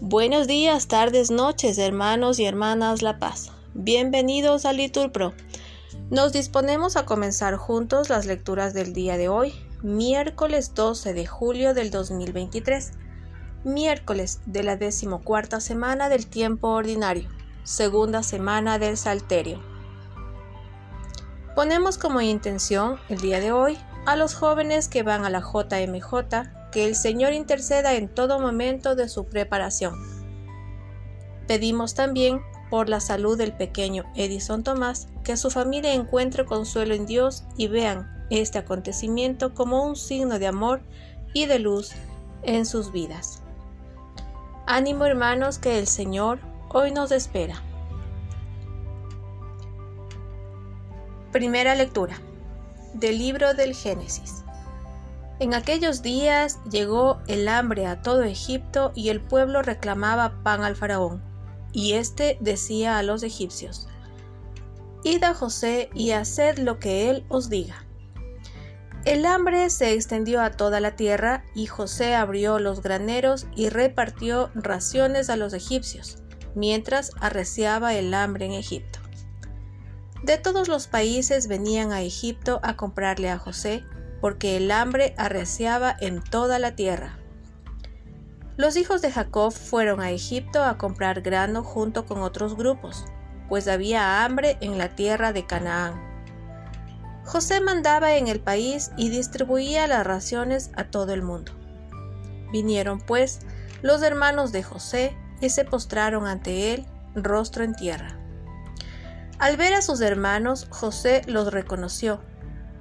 Buenos días, tardes, noches, hermanos y hermanas La Paz. Bienvenidos a Liturpro. Nos disponemos a comenzar juntos las lecturas del día de hoy, miércoles 12 de julio del 2023, miércoles de la decimocuarta semana del tiempo ordinario, segunda semana del Salterio. Ponemos como intención el día de hoy a los jóvenes que van a la JMJ que el Señor interceda en todo momento de su preparación. Pedimos también por la salud del pequeño Edison Tomás, que su familia encuentre consuelo en Dios y vean este acontecimiento como un signo de amor y de luz en sus vidas. Ánimo hermanos que el Señor hoy nos espera. Primera lectura del libro del Génesis. En aquellos días llegó el hambre a todo Egipto y el pueblo reclamaba pan al faraón. Y éste decía a los egipcios, Id a José y haced lo que él os diga. El hambre se extendió a toda la tierra y José abrió los graneros y repartió raciones a los egipcios, mientras arreciaba el hambre en Egipto. De todos los países venían a Egipto a comprarle a José, porque el hambre arreciaba en toda la tierra. Los hijos de Jacob fueron a Egipto a comprar grano junto con otros grupos, pues había hambre en la tierra de Canaán. José mandaba en el país y distribuía las raciones a todo el mundo. Vinieron pues los hermanos de José y se postraron ante él, rostro en tierra. Al ver a sus hermanos, José los reconoció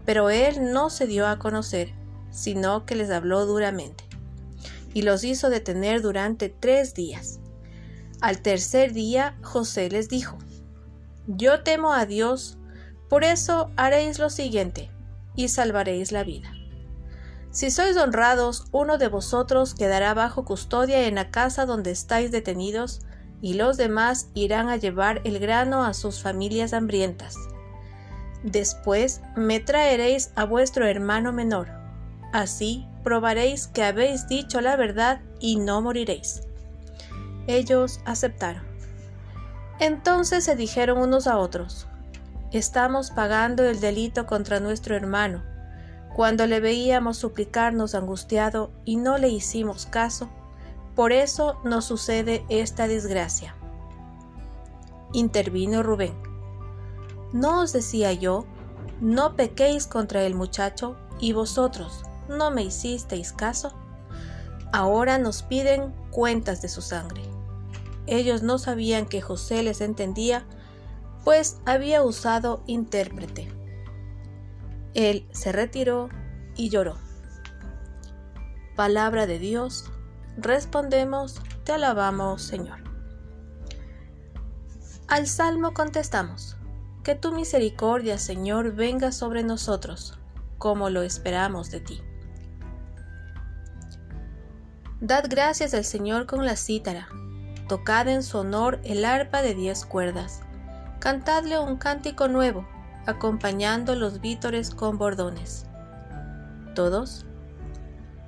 pero él no se dio a conocer, sino que les habló duramente, y los hizo detener durante tres días. Al tercer día José les dijo, Yo temo a Dios, por eso haréis lo siguiente, y salvaréis la vida. Si sois honrados, uno de vosotros quedará bajo custodia en la casa donde estáis detenidos, y los demás irán a llevar el grano a sus familias hambrientas Después me traeréis a vuestro hermano menor. Así probaréis que habéis dicho la verdad y no moriréis. Ellos aceptaron. Entonces se dijeron unos a otros, Estamos pagando el delito contra nuestro hermano. Cuando le veíamos suplicarnos angustiado y no le hicimos caso, por eso nos sucede esta desgracia. Intervino Rubén. ¿No os decía yo, no pequéis contra el muchacho, y vosotros no me hicisteis caso? Ahora nos piden cuentas de su sangre. Ellos no sabían que José les entendía, pues había usado intérprete. Él se retiró y lloró. Palabra de Dios, respondemos, te alabamos Señor. Al salmo contestamos, que tu misericordia, Señor, venga sobre nosotros, como lo esperamos de ti. Dad gracias al Señor con la cítara, tocad en su honor el arpa de diez cuerdas, cantadle un cántico nuevo, acompañando los vítores con bordones. Todos,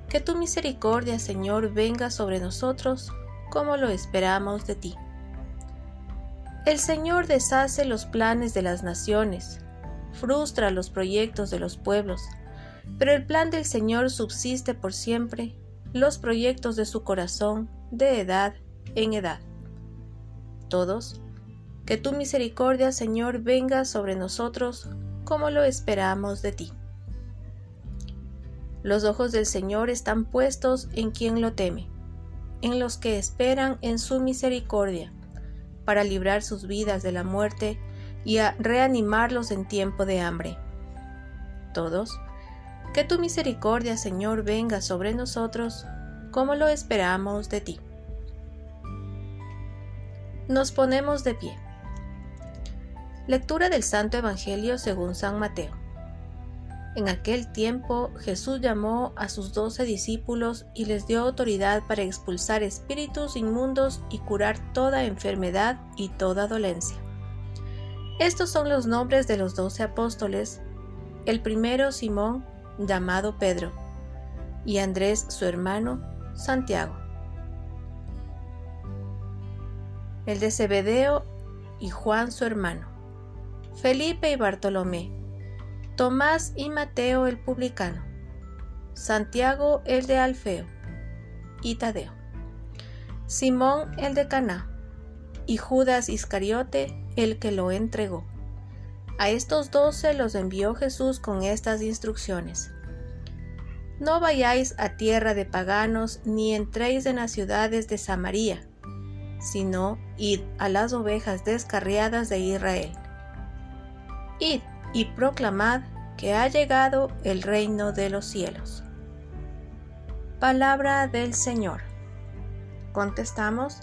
que tu misericordia, Señor, venga sobre nosotros, como lo esperamos de ti. El Señor deshace los planes de las naciones, frustra los proyectos de los pueblos, pero el plan del Señor subsiste por siempre, los proyectos de su corazón de edad en edad. Todos, que tu misericordia, Señor, venga sobre nosotros como lo esperamos de ti. Los ojos del Señor están puestos en quien lo teme, en los que esperan en su misericordia para librar sus vidas de la muerte y reanimarlos en tiempo de hambre. Todos, que tu misericordia, Señor, venga sobre nosotros, como lo esperamos de ti. Nos ponemos de pie. Lectura del Santo Evangelio según San Mateo. En aquel tiempo Jesús llamó a sus doce discípulos y les dio autoridad para expulsar espíritus inmundos y curar toda enfermedad y toda dolencia. Estos son los nombres de los doce apóstoles. El primero Simón, llamado Pedro, y Andrés su hermano, Santiago. El de Zebedeo y Juan su hermano, Felipe y Bartolomé, Tomás y Mateo el publicano, Santiago el de Alfeo y Tadeo, Simón el de Caná y Judas Iscariote el que lo entregó. A estos doce los envió Jesús con estas instrucciones. No vayáis a tierra de paganos ni entréis en las ciudades de Samaria, sino id a las ovejas descarriadas de Israel. Id y proclamad que ha llegado el reino de los cielos. Palabra del Señor. Contestamos,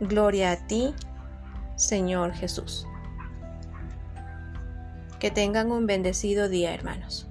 Gloria a ti, Señor Jesús. Que tengan un bendecido día, hermanos.